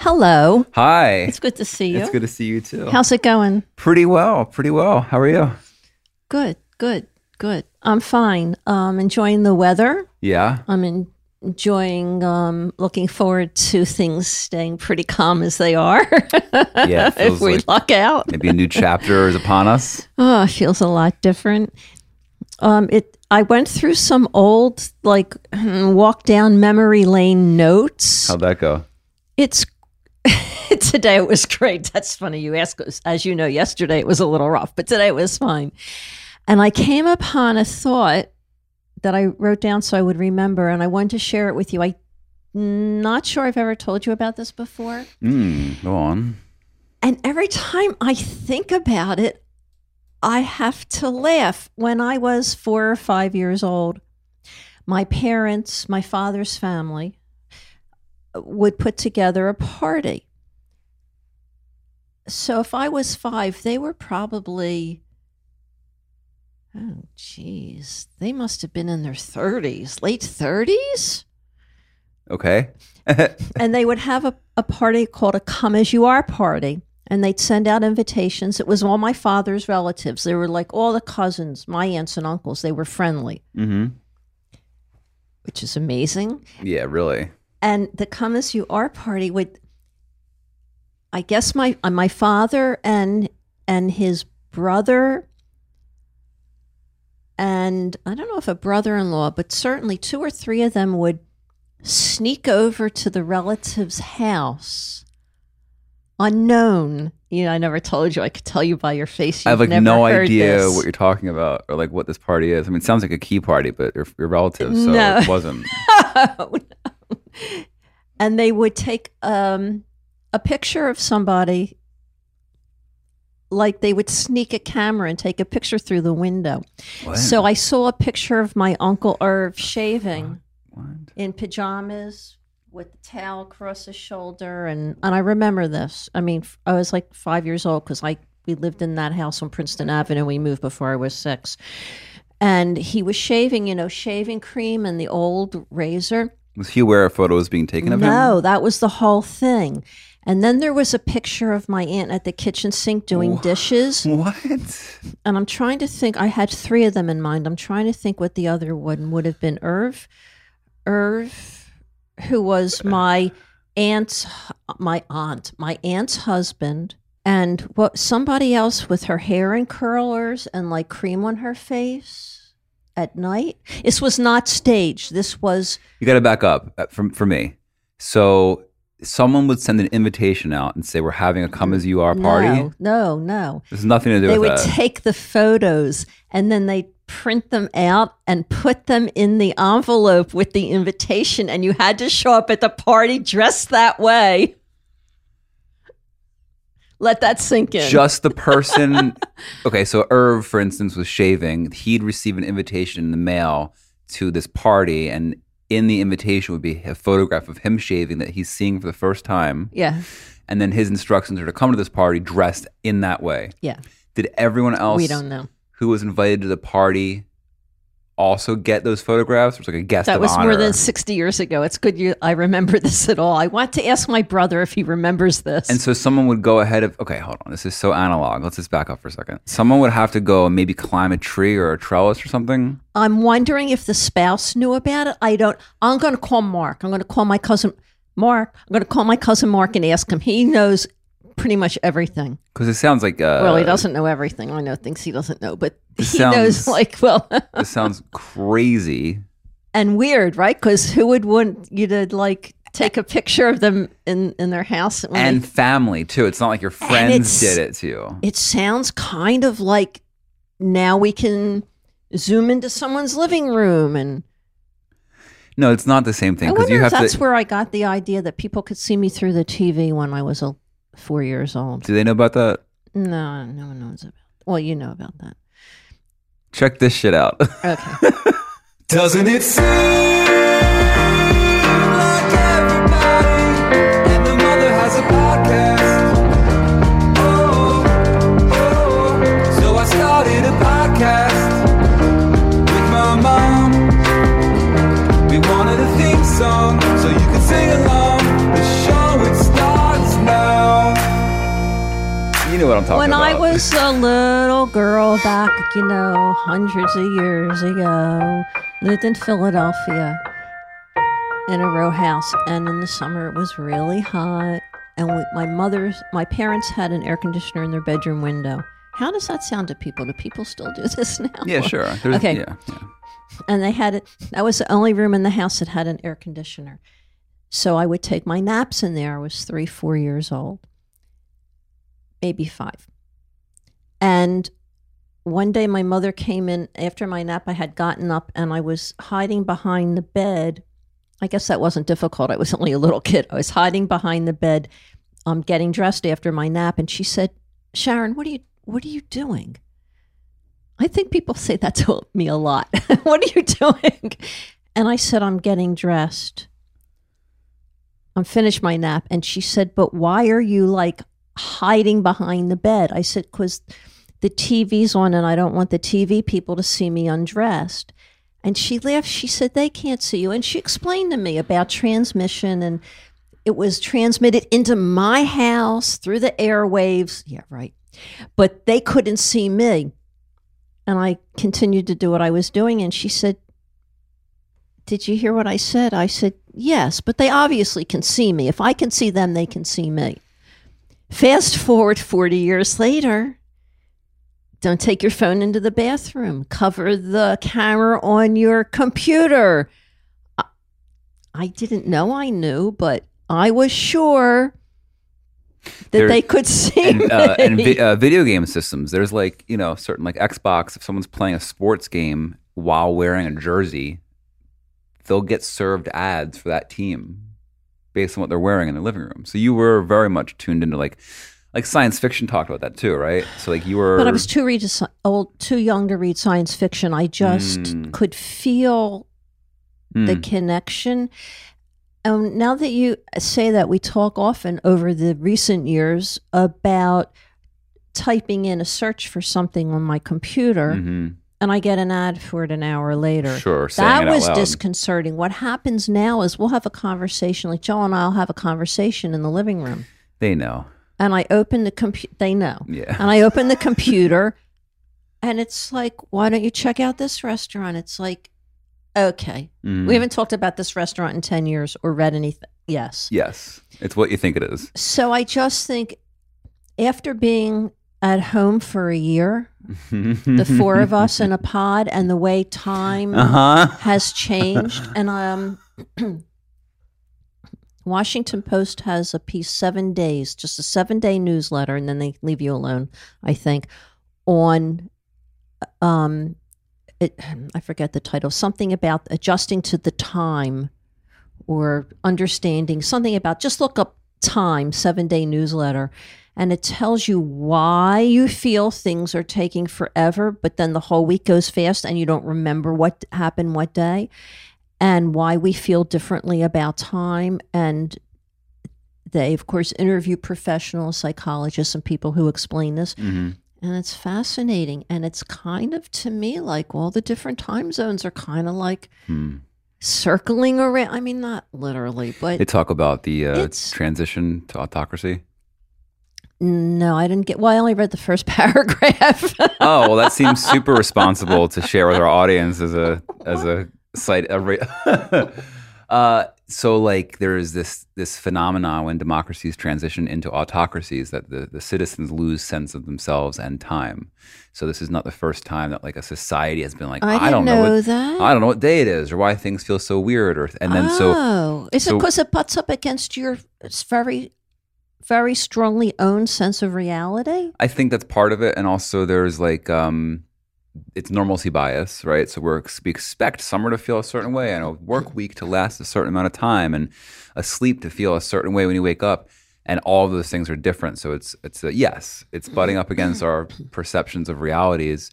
Hello. Hi. It's good to see you. It's good to see you too. How's it going? pretty well. Pretty well. How are you? Good, good, good. I'm fine. Um, enjoying the weather. Yeah. I'm en- enjoying, um, looking forward to things staying pretty calm as they are. Yeah. If we like luck out. maybe a new chapter is upon us. Oh, it feels a lot different. Um, it. I went through some old, like, walk down memory lane notes. How'd that go? It's today it was great. That's funny you ask. As you know, yesterday it was a little rough, but today it was fine. And I came upon a thought that I wrote down so I would remember, and I wanted to share it with you. I'm not sure I've ever told you about this before. Mm, go on. And every time I think about it, I have to laugh. When I was four or five years old, my parents, my father's family, would put together a party. So if I was five, they were probably, oh, geez, they must have been in their 30s, late 30s Okay. and they would have a, a party called a come as you are party and they'd send out invitations it was all my father's relatives they were like all the cousins my aunts and uncles they were friendly mm-hmm. which is amazing Yeah, really. And the come as you are party would i guess my uh, my father and and his brother and i don't know if a brother-in-law but certainly two or three of them would sneak over to the relative's house unknown you know i never told you i could tell you by your face I have like no idea this. what you're talking about or like what this party is. I mean, it sounds like a key party, but you're, you're relatives, so No. it wasn't. no, no. And they would take um, a picture of somebody, like they would sneak a camera and take a picture through the window. So I saw a picture of my uncle Irv shaving What? in pajamas with the towel across his shoulder, and and I remember this. I mean, I was like five years old because I we lived in that house on Princeton Avenue. We moved before I was six, and he was shaving, you know, shaving cream and the old razor. Was he aware of photos being taken of him? No, that was the whole thing. And then there was a picture of my aunt at the kitchen sink doing dishes. What? And I'm trying to think, I had three of them in mind. I'm trying to think what the other one would have been. Irv, Irv, who was my aunt's, my aunt, my aunt's husband. And what somebody else with her hair in curlers and like cream on her face at night. This was not staged. This was You got to back up uh, for, for me. So someone would send an invitation out and say, We're having a come as you are party. No, no, no. There's nothing to do They with that. They would take the photos and then they print them out and put them in the envelope with the invitation, and you had to show up at the party dressed that way. Let that sink in. Just the person. okay, so Irv, for instance, was shaving. He'd receive an invitation in the mail to this party, and in the invitation would be a photograph of him shaving that he's seeing for the first time. yeah, And then his instructions are to come to this party dressed in that way. yeah. Did everyone else We don't know. who was invited to the party also get those photographs? It was like a guest That was honor. more than 60 years ago. It's good you I remember this at all. I want to ask my brother if he remembers this. And so someone would go ahead of okay, hold on. This is so analog. Let's just back up for a second. Someone would have to go and maybe climb a tree or a trellis or something. I'm wondering if the spouse knew about it. I don't. I'm going to call Mark. I'm going to call my cousin Mark. I'm going to call my cousin Mark and ask him. He knows pretty much everything. Because it sounds like uh, well, he doesn't know everything. I know things he doesn't know, but he This knows sounds- like well This sounds crazy. and weird, right? Because who would want you to like take a picture of them in in their house? And they- family too. It's not like your friends did it to you. it sounds kind of like now we can zoom into someone's living room and No, it's not the same thing I wonder you if that's to. where I got the idea that people could see me through the TV when I was a, four years old. do they know about that? No, no one knows about. Well, you know about that. Check this shit out. Okay. Doesn't it seem I'm talking when about. I was a little girl back, you know, hundreds of years ago, lived in Philadelphia in a row house, and in the summer it was really hot. And we, my mother's, my parents had an air conditioner in their bedroom window. How does that sound to people? Do people still do this now? yeah, sure. There's, Okay. Yeah, yeah. and they had it that was the only room in the house that had an air conditioner so i would take my naps in there i was three four years old maybe five and one day my mother came in after my nap i had gotten up and i was hiding behind the bed i guess that wasn't difficult i was only a little kid i was hiding behind the bed um, getting dressed after my nap and she said sharon what are you what are you doing I think people say that to me a lot. what are you doing? And I said, I'm getting dressed. I'm finished my nap. And she said, But why are you like hiding behind the bed? I said, Because the TV's on and I don't want the TV people to see me undressed. And she laughed. She said, They can't see you. And she explained to me about transmission and it was transmitted into my house through the airwaves. Yeah, right. But they couldn't see me. And I continued to do what I was doing. And she said, Did you hear what I said? I said, Yes, but they obviously can see me. If I can see them, they can see me. Fast forward 40 years later, don't take your phone into the bathroom, cover the camera on your computer. I- I didn't know I knew, but I was sure that they could see and, uh, and vi- uh, video game systems. There's like you know certain like Xbox. If someone's playing a sports game while wearing a jersey, they'll get served ads for that team based on what they're wearing in their living room. So you were very much tuned into like like science fiction talked about that too, right? So like you were. But I was too read old, too young to read science fiction. I just Mm. could feel the Mm. connection. Um, now that you say that, we talk often over the recent years about typing in a search for something on my computer, Mhm. And I get an ad for it an hour later. Sure, that it out was disconcerting. What happens now is we'll have a conversation, like Joe and I'll have a conversation in the living room, They know. and I open the computer. They know. Yeah. And I open the computer and it's like, why don't you check out this restaurant? It's like, okay. Mhm. We haven't talked about this restaurant in 10 years or read anything. Yes. Yes, it's what you think it is. So I just think after being at home for a year, the four of us in a pod and the way time Uh huh. has changed and um Washington Post has a piece 7 days, just a 7-day newsletter and then they leave you alone, I think, on um it, I forget the title, something about adjusting to the time or understanding something about just look up time 7-day newsletter and it tells you why you feel things are taking forever, but then the whole week goes fast and you don't remember what happened what day, and why we feel differently about time. And they, of course, interview professional psychologists and people who explain this. Mhm. And it's fascinating. And it's kind of, to me, like all the different time zones are kind of like Hmm. circling around. I mean, not literally, but They talk about the uh, transition to autocracy. No, I didn't get, well, I only read the first paragraph. Oh well, that seems super responsible to share with our audience as a as a site. Uh, so like there is this this phenomenon when democracies transition into autocracies that the, the citizens lose sense of themselves and time. So this is not the first time that like a society has been like I I, don't know, know what, that. I don't know what day it is or why things feel so weird or and then so oh, is it so- because it butts up against your it's very, very strongly owned sense of reality? I think that's part of it, and also there's like um, it's normalcy bias, right? So we're we expect summer to feel a certain way, and a work week to last a certain amount of time, and a sleep to feel a certain way when you wake up, and all of those things are different. So it's it's a, yes, it's butting up against our perceptions of realities,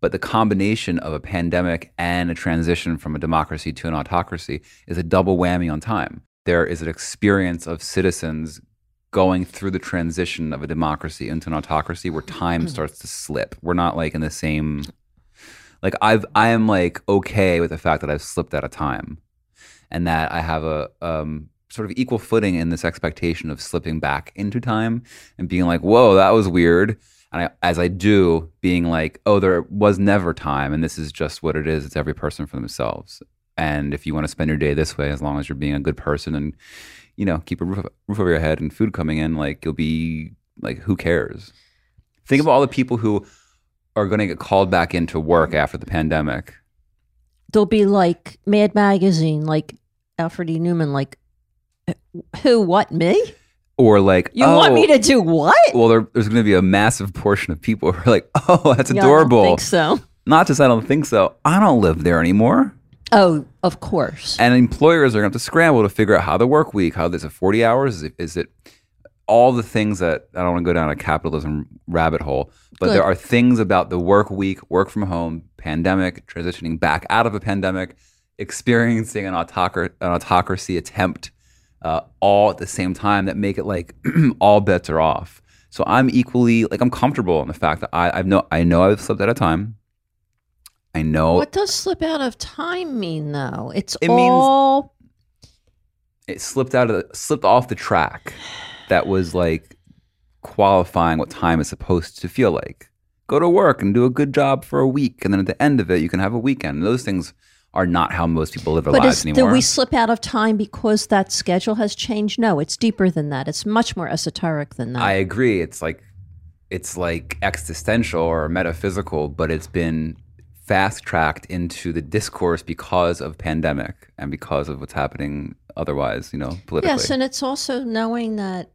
but the combination of a pandemic and a transition from a democracy to an autocracy is a double whammy on time. There is an experience of citizens going through the transition of a democracy into an autocracy where time starts to slip. We're not like in the same like I've I am like okay with the fact that I've slipped out of time and that I have a um sort of equal footing in this expectation of slipping back into time and being like, "Whoa, that was weird." And I, as I do, being like, "Oh, there was never time, and this is just what it is. It's every person for themselves." And if you want to spend your day this way, as long as you're being a good person and you know keep a roof, roof over your head and food coming in, like you'll be like, who cares? Think of all the people who are going to get called back into work after the pandemic. They'll be like Mad Magazine, like Alfred E. Neuman, like who? What? Me? Or like, You oh, want me oh, to do what? Well, there, there's going to be a massive portion of people who are like, "Oh, that's Yeah, I don't adorable." think so. Not just I don't think so. I don't live there anymore. Oh, of course. And employers are going to have to scramble to figure out how the work week, how how is it 40 hours? Is it, is it all the things that I don't want to go down a capitalism rabbit hole, but Good. there are things about the work week, work from home, pandemic, transitioning back out of a pandemic, experiencing an, autocra- an autocracy attempt uh, all at the same time that make it like all bets are off. So I'm equally like I'm comfortable in the fact that I I've know I know I've slipped out of time. I know What does slip out of time mean, though? It's It means- all it slipped out of the, slipped off the track that was like qualifying what time is supposed to feel like. Go to work and do a good job for a week, and then at the end of it, you can have a weekend. Those things are not how most people live their But lives is, do we slip out of time because that schedule has changed? No, it's deeper than that. It's much more esoteric than that. I agree. It's like it's like existential or metaphysical, but it's been fast tracked into the discourse because of pandemic and because of what's happening otherwise, you know, politically. yes, and it's also knowing that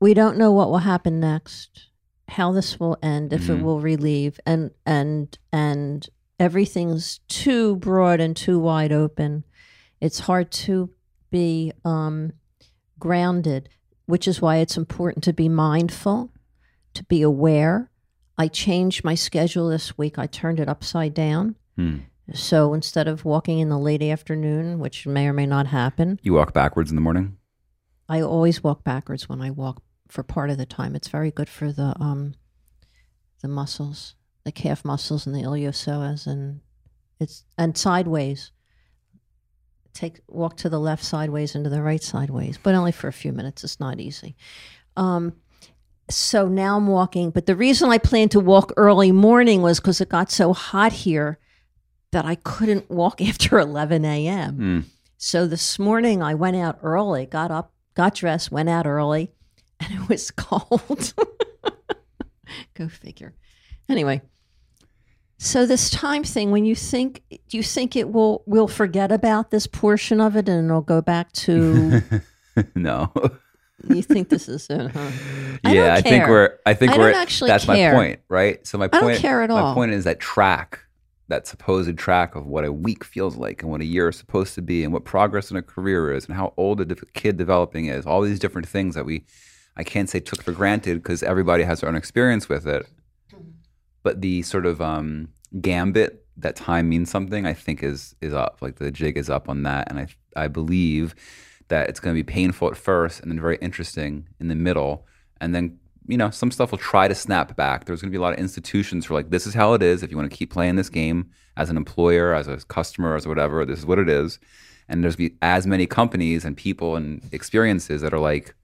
we don't know what will happen next, how this will end, if Mhm. it will relieve, and and and everything's too broad and too wide open. It's hard to be um, grounded, which is why it's important to be mindful, to be aware. I changed my schedule this week. I turned it upside down. Hmm. So instead of walking in the late afternoon, which may or may not happen, You walk backwards in the morning. I always walk backwards when I walk for part of the time. It's very good for the um the muscles, the calf muscles and the iliopsoas and it's and sideways. Take walk to the left sideways and to the right sideways, but only for a few minutes. It's not easy. Um so now I'm walking, but the reason I planned to walk early morning was because it got so hot here that I couldn't walk after 11 a.m. Hmm. So this morning I went out early, got up, got dressed, went out early, and it was cold. Go figure. Anyway, so this time thing, when you think, do you think it will we'll forget about this portion of it and it'll go back to? no. You think this is it? Huh? I yeah, don't I think we're. I think I we're. actually that's care. my point, right? So my point. I don't care at all. My point is that track, that supposed track of what a week feels like and what a year is supposed to be, and what progress in a career is, and how old a de- kid developing is. All these different things that we, I can't say took for granted because everybody has their own experience with it. But the sort of um, gambit that time means something, I think is is up. Like the jig is up on that, and I I believe that it's going to be painful at first and then very interesting in the middle and then you know some stuff will try to snap back there's going to be a lot of institutions are like this is how it is if you want to keep playing this game as an employer as a customer as whatever this is what it is and there's be as many companies and people and experiences that are like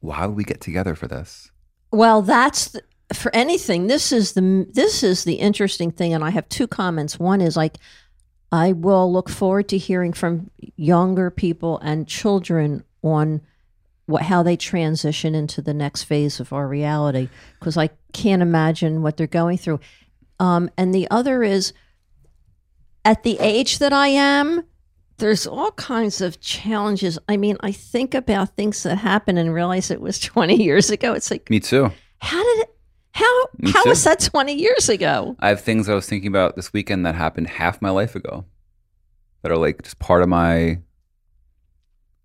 why would we get together for this Well, that's the, for anything. This is the this is the interesting thing, and I have two comments. One is like, I will look forward to hearing from younger people and children on what how they transition into the next phase of our reality because I can't imagine what they're going through. Um, and the other is, at the age that I am, there's all kinds of challenges. I mean, I think about things that happened and realize it was 20 years ago. It's like me too how did it? How Me how too. was that twenty years ago? i have things i was thinking about this weekend that happened half my life ago that are like just part of my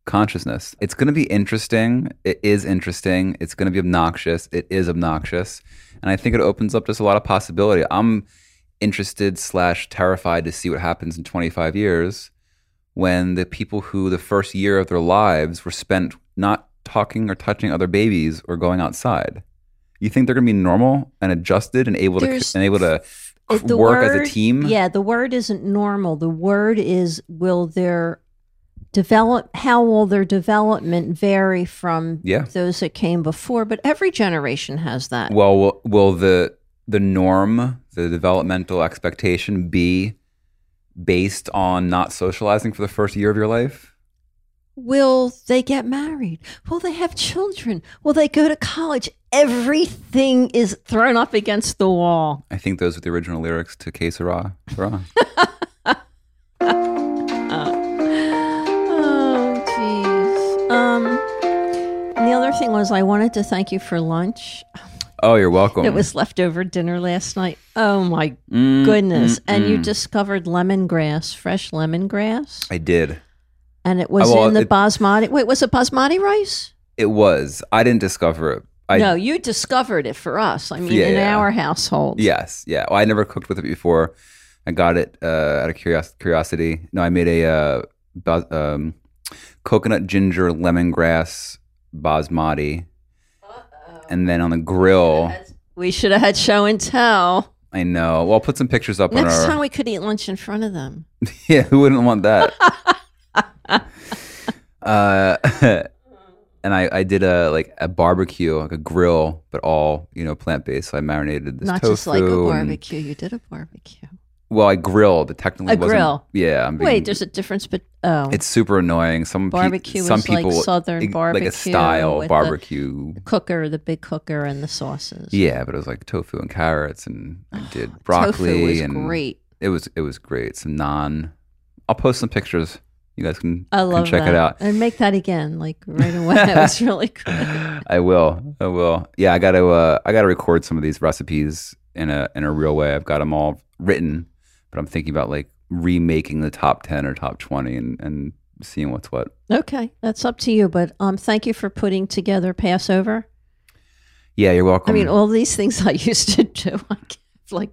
consciousness. It's going to be interesting. It is interesting. It's going to be obnoxious. It is obnoxious, and I think it opens up just a lot of possibility. I'm interested slash terrified to see what happens in 25 years when the people who the first year of their lives were spent not talking or touching other babies or going outside. You think they're going to be normal and adjusted and able There's- to and able to work word- as a team? Yeah, the word isn't normal. The word is will their develop how will their development vary from Yeah. those that came before? But every generation has that. Well, will, will the the norm, the developmental expectation, be based on not socializing for the first year of your life? Will they get married? Will they have children? Will they go to college? Everything is thrown up against the wall. I think those are the original lyrics to Que Sera. Sera. Oh, jeez. Um, the other thing was, I wanted to thank you for lunch. oh, you're welcome. It was leftover dinner last night. Oh my Mm, goodness! mm, And you mm. discovered lemongrass, fresh lemongrass, I did. And it was Oh, well, in the it- basmati. Wait, was it basmati rice? It was. I didn't discover it. I, no, you discovered it for us. I mean, Yeah, in yeah. our household. Yes. Yeah. Well, I never cooked with it before. I got it uh, out of curios- curiosity. No, I made a uh, bas- um, coconut ginger lemongrass basmati, and then on the grill. We should have had show and tell. I know. Well, I'll put some pictures up on Next our. time we could eat lunch in front of them. yeah, who wouldn't want that? uh, and I, I did a like a barbecue, like a grill, but all you know plant based. So I marinated this Not tofu. just like a and- barbecue. You did a barbecue. well, I grilled. It technically A wasn't- grill. Yeah, I'm being, Wait, there's a difference, but oh, It's super annoying. Some pe- Barbecue some is like people southern like- like barbecue a style with the- barbecue. cooker, the big cooker, and the sauces. Yeah, but it was like tofu and carrots, and I did Tofu broccoli, was and great. it was it was great. Some naan. I'll post some pictures. You guys can, I can love check that. it out. and make that again, like right away. It was really good. I will. I will. Yeah, I got to. Uh, I got to record some of these recipes in a in a real way. I've got them all written, but I'm thinking about like remaking the top ten or top twenty and and seeing what's what. Okay, that's up to you. But um, thank you for putting together Passover. Yeah, you're welcome. I mean, all these things I used to do. I like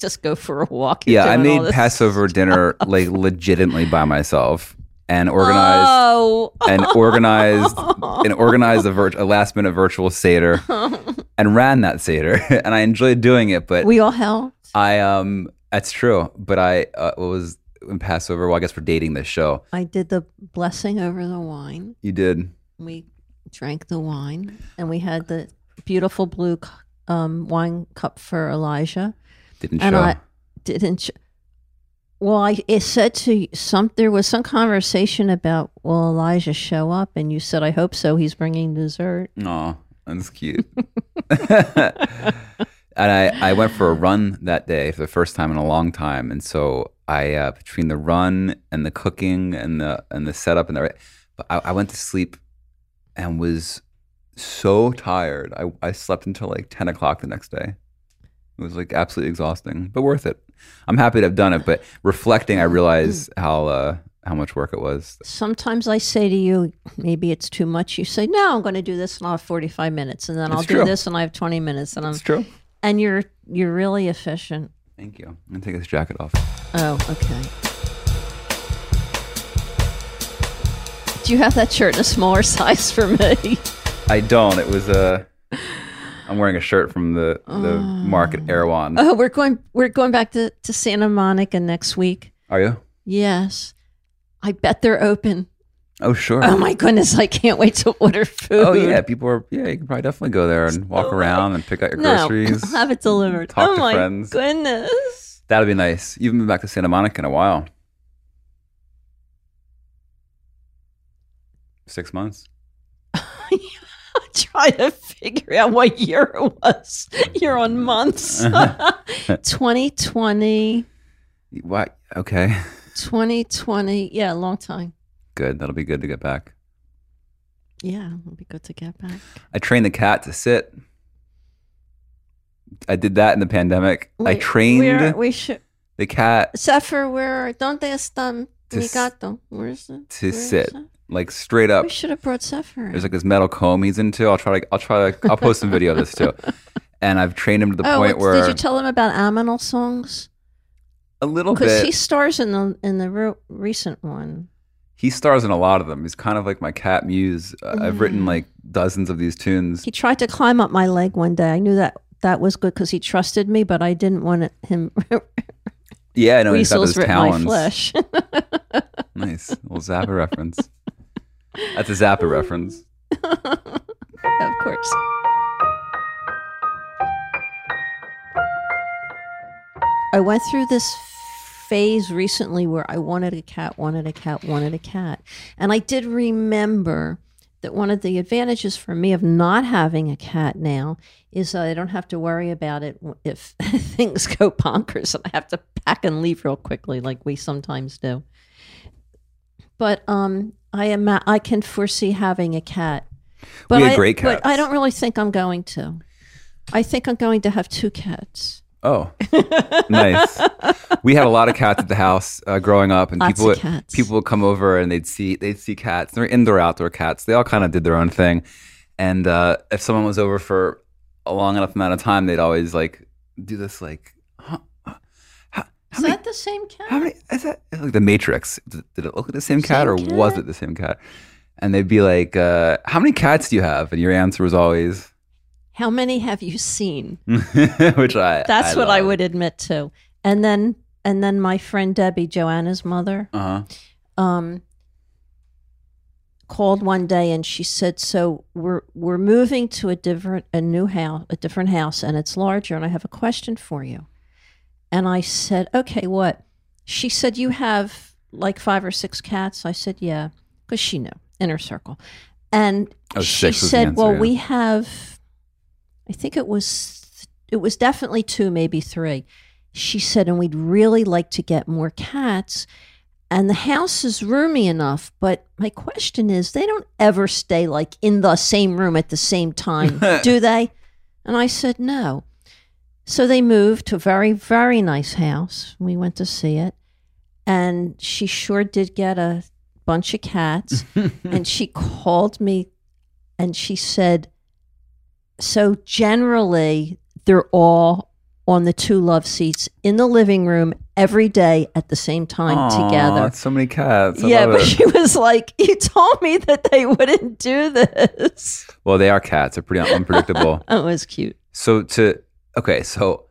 just go for a walk. Yeah, I made Passover dinner like legitimately by myself and organized Oh, and organized and organized a, vir- a last minute virtual seder and ran that seder and I enjoyed doing it. But we all helped. I um, that's true. But I uh, what was in Passover. Well, I guess we're dating this show. I did the blessing over the wine. You did. We drank the wine, and we had the beautiful blue um, wine cup for Elijah. Didn't and show. I didn't. sh- Well, I it said to some there was some conversation about will Elijah show up, and you said I hope so. He's bringing dessert. Aw, that's cute. and I, I went for a run that day for the first time in a long time, and so I uh, between the run and the cooking and the and the setup and the but I, I went to sleep and was so tired. I, I slept until like ten o'clock the next day. It was like absolutely exhausting, but worth it. I'm happy to have done it, but reflecting, I realize how uh, how much work it was. Sometimes I say to you, maybe it's too much. You say, no, I'm going to do this, and I'll have 45 minutes, and then I'll It's do true. this, and I have 20 minutes, and I'm It's true. and you're you're really efficient. Thank you. I'm gonna take this jacket off. Oh, okay. Do you have that shirt in a smaller size for me? I don't. It was a. I'm wearing a shirt from the the market oh. Erewhon. Oh, we're going we're going back to, to Santa Monica next week. Are you? Yes. I bet they're open. Oh sure. Oh my goodness, I can't wait to order food. oh yeah, people are. Yeah, you can probably definitely go there and walk oh. around and pick out your No, groceries. I'll have it delivered. Talk oh to my friends. goodness. That'd be nice. You haven't been back to Santa Monica in a while. Six months. Try to figure out what year it was. You're on months. Uh-huh. 2020, What? Okay. 2020. Yeah, long time. Good. That'll be good to get back. Yeah, it'll be good to get back. I trained the cat to sit. I did that in the pandemic. I trained we should. the cat Zephyr, where? Donde está To mi s- gato? Where's it? to Where is sit, it? like straight up. We should have brought Zephyr. There's like this metal comb he's into. I'll try to. I'll try to. I'll post some video of this too. And I've trained him to the oh, point where did you tell him about Aminal songs? a little Because bit. he stars in the in the re- recent one. he stars in a lot of them. He's kind of like my cat muse. Uh, I've written like dozens of these tunes. He tried to climb up my leg one day. I knew that that was good because he trusted me, but I didn't want it- him Yeah, I know he's got weasels those rip my talons. flesh. Nice little Zappa reference. That's a Zappa reference. of course. I went through this phase recently where I wanted a cat, wanted a cat, wanted a cat. And I did remember that one of the advantages for me of not having a cat now is that I don't have to worry about it if things go bonkers and I have to pack and leave real quickly like we sometimes do. But um I am I can foresee having a cat. But had I, great But I don't really think I'm going to. I think I'm going to have two cats. Oh, nice. We had a lot of cats at the house uh, growing up, and Lots people of would, cats. people would come over and they'd see they'd see cats. They're indoor outdoor cats. They all kind of did their own thing. And uh, if someone was over for a long enough amount of time, they'd always like do this like, huh, how, how Is many, that the same cat? how many is that like the Matrix? Did, did it look like the same cat Same or was it the same cat? And they'd be like, uh, "How many cats do you have?" And your answer was always, How many have you seen? which I That's what I would admit to. And then and then my friend Debbie, Joanna's mother, Uh-huh. um, called one day and she said, "So we're we're moving to a different a new house, a different house, and it's larger. And I have a question for you." And I said, "Okay, what?" She said, "You have like five or six cats." I said, "Yeah," because she knew inner circle. And Oh, she six was the said, answer, "Well, yeah. we have, I think it was it was definitely two, maybe three. She said, and we'd really like to get more cats. And the house is roomy enough, but my question is, they don't ever stay like in the same room at the same time, do they? And I said, no. So they moved to a very, very nice house. We went to see it. And she sure did get a bunch of cats. and she called me and she said, So generally, they're all on the two love seats in the living room every day at the same time Aw, together. So many cats. I yeah, but it. she was like, You told me that they wouldn't do this. Well, they are cats. They're pretty unpredictable. Oh, it was cute. so to okay, so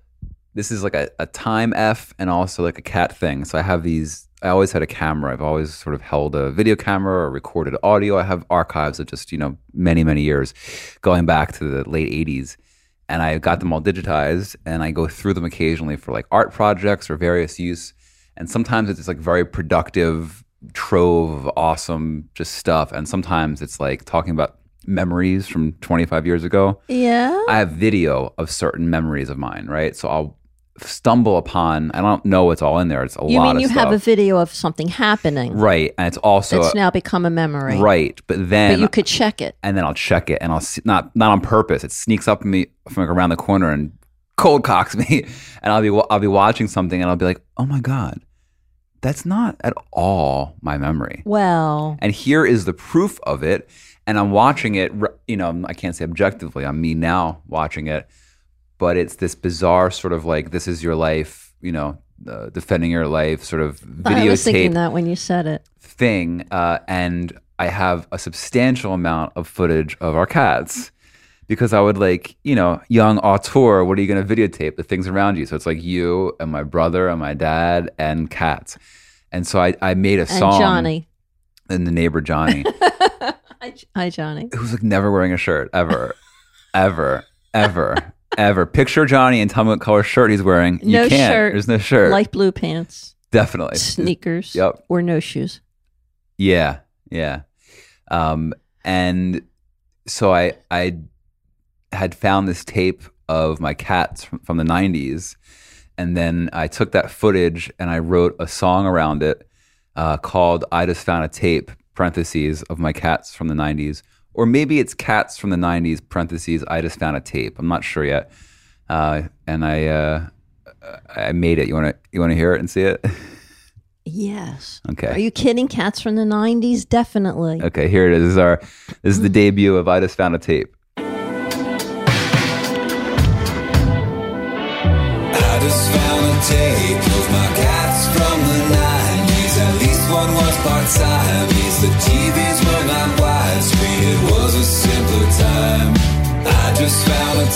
this is like a, a time F and also like a cat thing. So I have these. I always had a camera. I've always sort of held a video camera or recorded audio. I have archives of just you know many many years, going back to the late '80s, and I got them all digitized. And I go through them occasionally for like art projects or various use. And sometimes it's like very productive trove of awesome just stuff. And sometimes it's like talking about memories from 25 years ago. Yeah. I have video of certain memories of mine, right? So I'll stumble upon. I don't know what's all in there. It's a You lot mean of you stuff, have a video of something happening right? And it's also it's now become a memory. right. But then But you could check it. and then I'll check it, and I'll see, not not on purpose. It sneaks up me from like around the corner and cold cocks me, and I'll be I'll be watching something, and I'll be like, oh my god, that's not at all my memory. Well, And here is the proof of it. And I'm watching it, you know, I can't say objectively, I'm me now watching it, but it's this bizarre sort of like, this is your life, you know, uh, defending your life sort of I was thinking videotape that when you said it. thing. Uh, and I have a substantial amount of footage of our cats because I would like, you know, young auteur, what are you going to videotape? The things around you. So it's like you and my brother and my dad and cats. And so I, I made a And song. Johnny. And the neighbor Johnny. Hi, Johnny. who's like never wearing a shirt ever, ever, ever, ever. Picture Johnny and tell me what color shirt he's wearing. You No can't. shirt. There's no shirt. Light blue pants, Definitely. sneakers, Yep. or no shoes. Yeah, yeah. Um, and so I I had found this tape of my cats from, from the '90s, and then I took that footage and I wrote a song around it uh, called "I Just Found a Tape." Parentheses of my cats from the '90s, or maybe it's cats from the '90s. Parentheses. I just found a tape. I'm not sure yet. Uh, and I uh, I made it. You want to you want to hear it and see it? Yes. Okay. Are you kidding? Cats from the 90s? Definitely. Okay, here it is. This is our this is the debut of I just found a tape. I just found a tape of my cats from the 90s. At least one was part Siamese.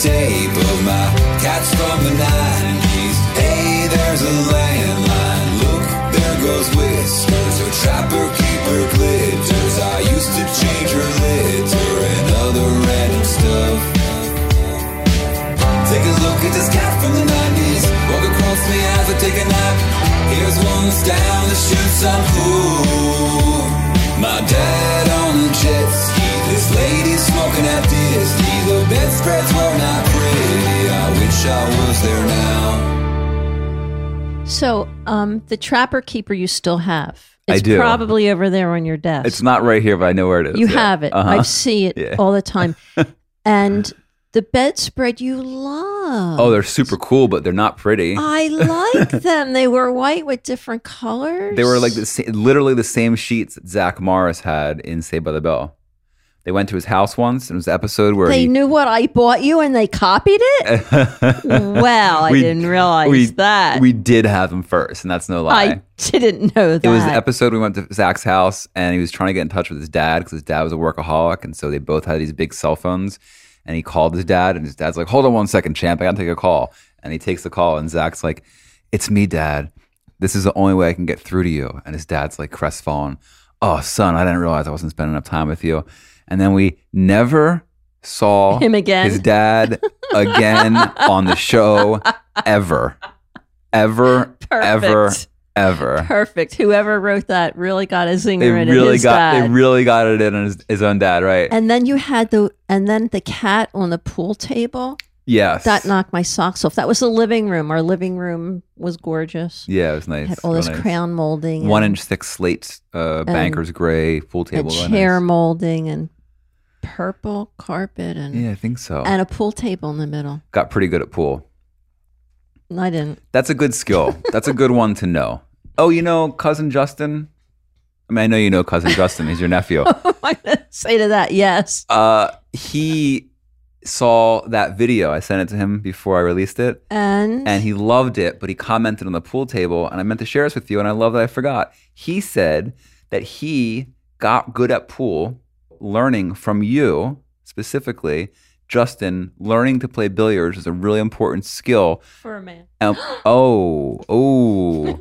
tape of my cats from the 90s. Hey, there's a landline. Look, there goes Whiskers. Her trapper keeper glitters. I used to change her litter and other random stuff. Take a look at this cat from the 90s. Walk across me as I take a nap. Here's one that's down to shoot Some fool. My dad on a jet ski. This lady smoking at Disney. The bedspread's wish I was there now. So, um, the trapper keeper you still have. I It's do. probably over there on your desk. It's not right here, but I know where it is. You Yeah. have it. Uh-huh. I see it Yeah. all the time. and the bedspread you love. Oh, they're super cool, but they're not pretty. I like them. They were white with different colors. They were like the sa- literally the same sheets that Zach Morris had in Saved by the Bell. They went to his house once, and it was an episode where They he, knew what I bought you and they copied it? well, I We- didn't realize we, that. We did have them first, and that's no lie. I didn't know that. it was an episode we went to Zach's house, and he was trying to get in touch with his dad because his dad was a workaholic, and so they both had these big cell phones. And he called his dad, and his dad's like, "Hold on one second, champ, I gotta take a call." And he takes the call, and Zach's like, "It's me, dad. This is the only way I can get through to you." And his dad's like crestfallen. Oh, son, I didn't realize I wasn't spending enough time with you. And then we never saw Him again. his dad again on the show ever, ever, ever, Perfect. ever. Perfect. Whoever wrote that really got a zinger They in it. really his got dad. they really got it in on his, his own dad, right? and then you had the and then the cat on the pool table. yes, That knocked my socks off. That was the living room. Our living room was gorgeous. yeah, it was nice. had all Real this nice. crown molding, one inch thick slate, uh, bankers gray pool table. chair nice. molding, and purple carpet, and Yeah, I think so. and a pool table in the middle. got pretty good at pool. I didn't. That's a good skill. That's a good one to know. Oh, you know, cousin Justin. I mean, I know you know cousin Justin. He's your nephew. Gonna say to that, yes. Uh, he saw that video. I sent it to him before I released it, And, and he loved it. But he commented on the pool table, and I meant to share this with you, and I love that I forgot. He said that he got good at pool, learning from you specifically. Justin, learning to play billiards is a really important skill. for a man. Um, oh, oh,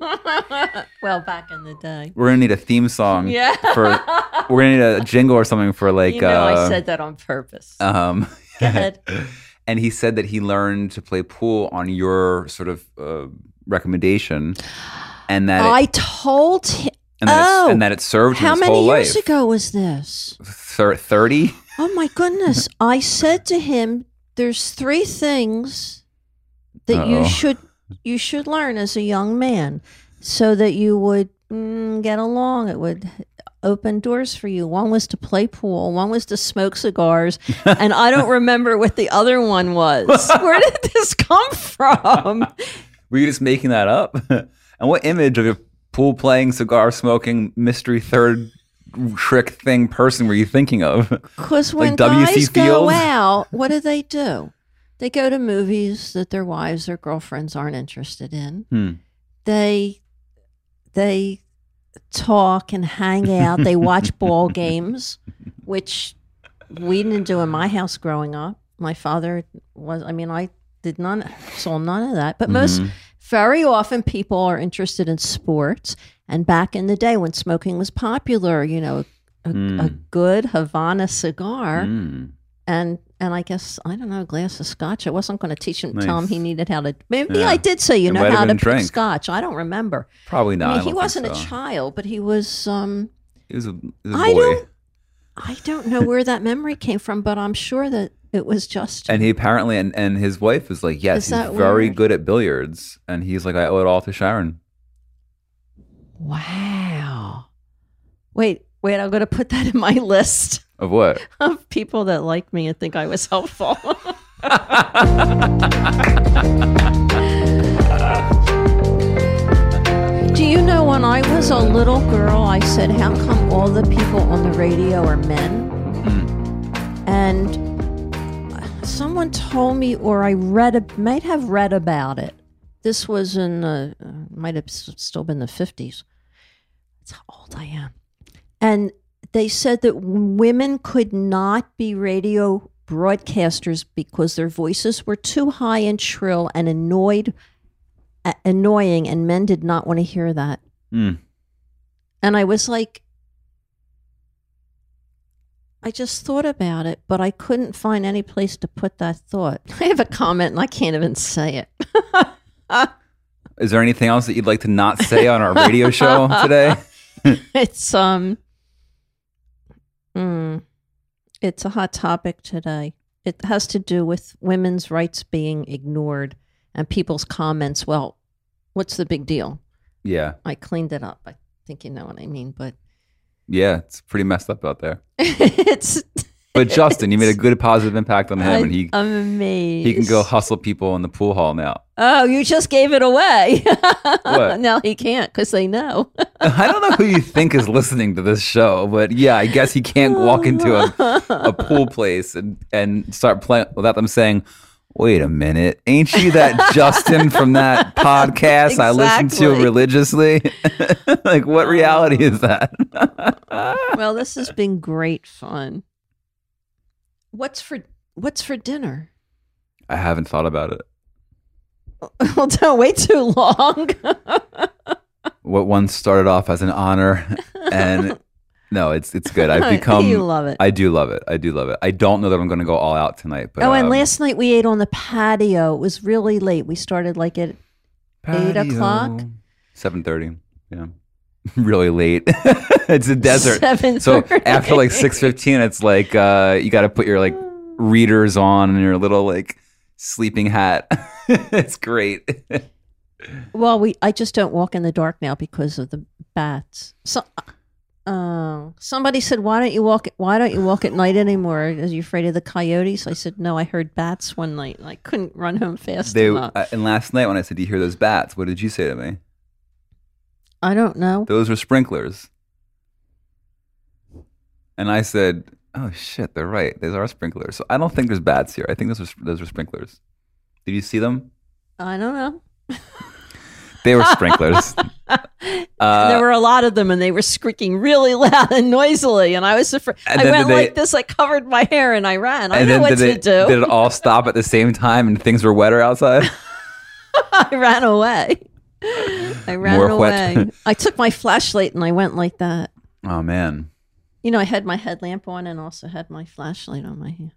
well, back in the day. we're gonna need a theme song. Yeah. For we're gonna need a jingle or something for like. you know, uh, I said that on purpose. Um, Go ahead. and he said that he learned to play pool on your sort of uh, recommendation, and that I it, told him. And, that oh, it's, and that it served him How his many whole years life. ago was this? Thirty. Oh my goodness. I said to him, there's three things that you Uh-oh. should you should learn as a young man so that you would mm, get along. It would open doors for you. One was to play pool, one was to smoke cigars, and I don't remember what the other one was. Where did this come from? Were you just making that up? and what image of a pool playing, cigar smoking, mystery third trick thing person were you thinking of? Because when Like guys go out, what do they do? They go to movies that their wives or girlfriends aren't interested in. Hmm. They they talk and hang out. They watch ball games, which we didn't do in my house growing up. My father was. I mean, I did none saw none of that. But most Mhm. Very often people are interested in sports. And back in the day when smoking was popular, you know, a, a Mm. good Havana cigar Mm. and and I guess I don't know a glass of scotch. I wasn't going to teach him tell him he needed how to. Maybe Yeah. I did say you It know how to drink. scotch. I don't remember. Probably not. I mean, I he wasn't think a child, but he was. um He was a, he was a I boy. don't- I don't know where that memory came from, but I'm sure that it was just. And he apparently, and, and his wife was like, yes, Is he's that very weird? good at billiards. And he's like, I owe it all to Sharon. wow. Wait, wait. I'm going to put that in my list Of what? of people that like me and think I was helpful. Do you know when I was a little girl, I said, How come all the people on the radio are men? Hmm. And someone told me, or I read, might have read about it. This was in, uh, might have still been the 50s. That's how old I am. And they said that women could not be radio broadcasters because their voices were too high and shrill and annoyed annoying and men did not want to hear that Mm. and i was like i just thought about it but i couldn't find any place to put that thought i have a comment and i can't even say it Is there anything else that you'd like to not say on our radio show today? it's um mm, it's a hot topic today It has to do with women's rights being ignored and people's comments. Well, what's the big deal? Yeah. I cleaned it up. I think you know what I mean, but Yeah. It's pretty messed up out there. it's. But Justin, you made a good positive impact on him, and he I'm amazed. he can go hustle people in the pool hall now. Oh, you just gave it away. What? no, he can't because they know. I don't know who you think is listening to this show, but yeah, I guess he can't walk into a, a pool place and, and start playing without them saying, Wait a minute, ain't you that Justin from that podcast I listen to religiously? like, what oh. reality is that? well, this has been great fun. What's for What's for dinner? I haven't thought about it. well, don't wait too long. What once started off as an honor, and no, it's it's good. I've become. you love it. I do love it. I do love it. I don't know that I'm going to go all out tonight, but oh, and um, last night we ate on the patio. It was really late. We started like at eight o'clock? seven thirty. Yeah, really late. it's a desert. seven. So after like six fifteen, it's like uh, you got to put your like readers on and your little like sleeping hat. it's great. Well, we I just don't walk in the dark now because of the bats. So, uh, somebody said, "Why don't you walk? Why don't you walk at night anymore? Are you afraid of the coyotes?" I said, "No, I heard bats one night. and I couldn't run home fast They enough. uh, and last night when I said, "Do you hear those bats?" What did you say to me? I don't know. Those were sprinklers. And I said, "Oh shit, they're right. Those are sprinklers." So I don't think there's bats here. I think those are those are sprinklers. Did you see them? I don't know. They were sprinklers. Uh, there were a lot of them, and they were squeaking really loud and noisily. And I was afraid. I went they- like this. I covered my hair and I ran. I know what did, to they, do. did it all stop at the same time and things were wetter outside? I ran away. I ran More away. wet. I took my flashlight and I went like that. Oh man. You know, I had my headlamp on and also had my flashlight on my hand.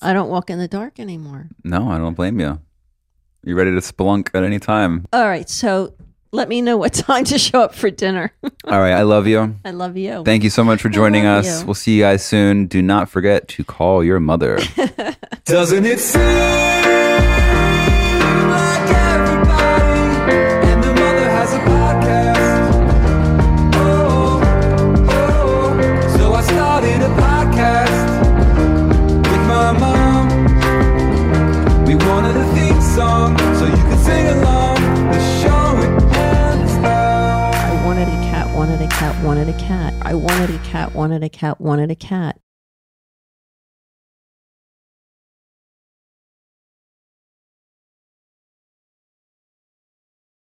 I don't walk in the dark anymore. No, I don't blame you. You ready to spelunk at any time? All right, so let me know what time to show up for dinner. All right, I love you. I love you. Thank you so much for joining us. you. We'll see you guys soon. Do not forget to call your mother. Doesn't it seem wanted a cat. I wanted a cat, wanted a cat, wanted a cat.